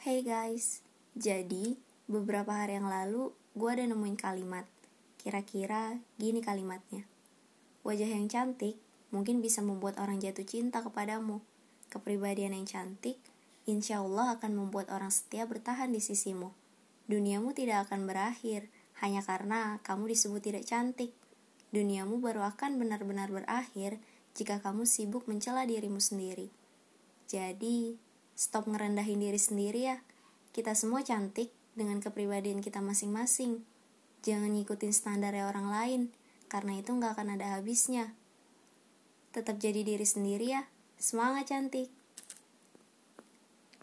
Hey guys, jadi beberapa hari yang lalu gue ada nemuin kalimat. Kira-kira gini kalimatnya. Wajah yang cantik mungkin bisa membuat orang jatuh cinta kepadamu. Kepribadian yang cantik, insya Allah akan membuat orang setia bertahan di sisimu. Duniamu tidak akan berakhir hanya karena kamu disebut tidak cantik. Duniamu baru akan benar-benar berakhir jika kamu sibuk mencela dirimu sendiri. Jadi, stop ngerendahin diri sendiri ya. Kita semua cantik dengan kepribadian kita masing-masing. Jangan ngikutin standar orang lain, karena itu nggak akan ada habisnya. Tetap jadi diri sendiri ya. Semangat cantik!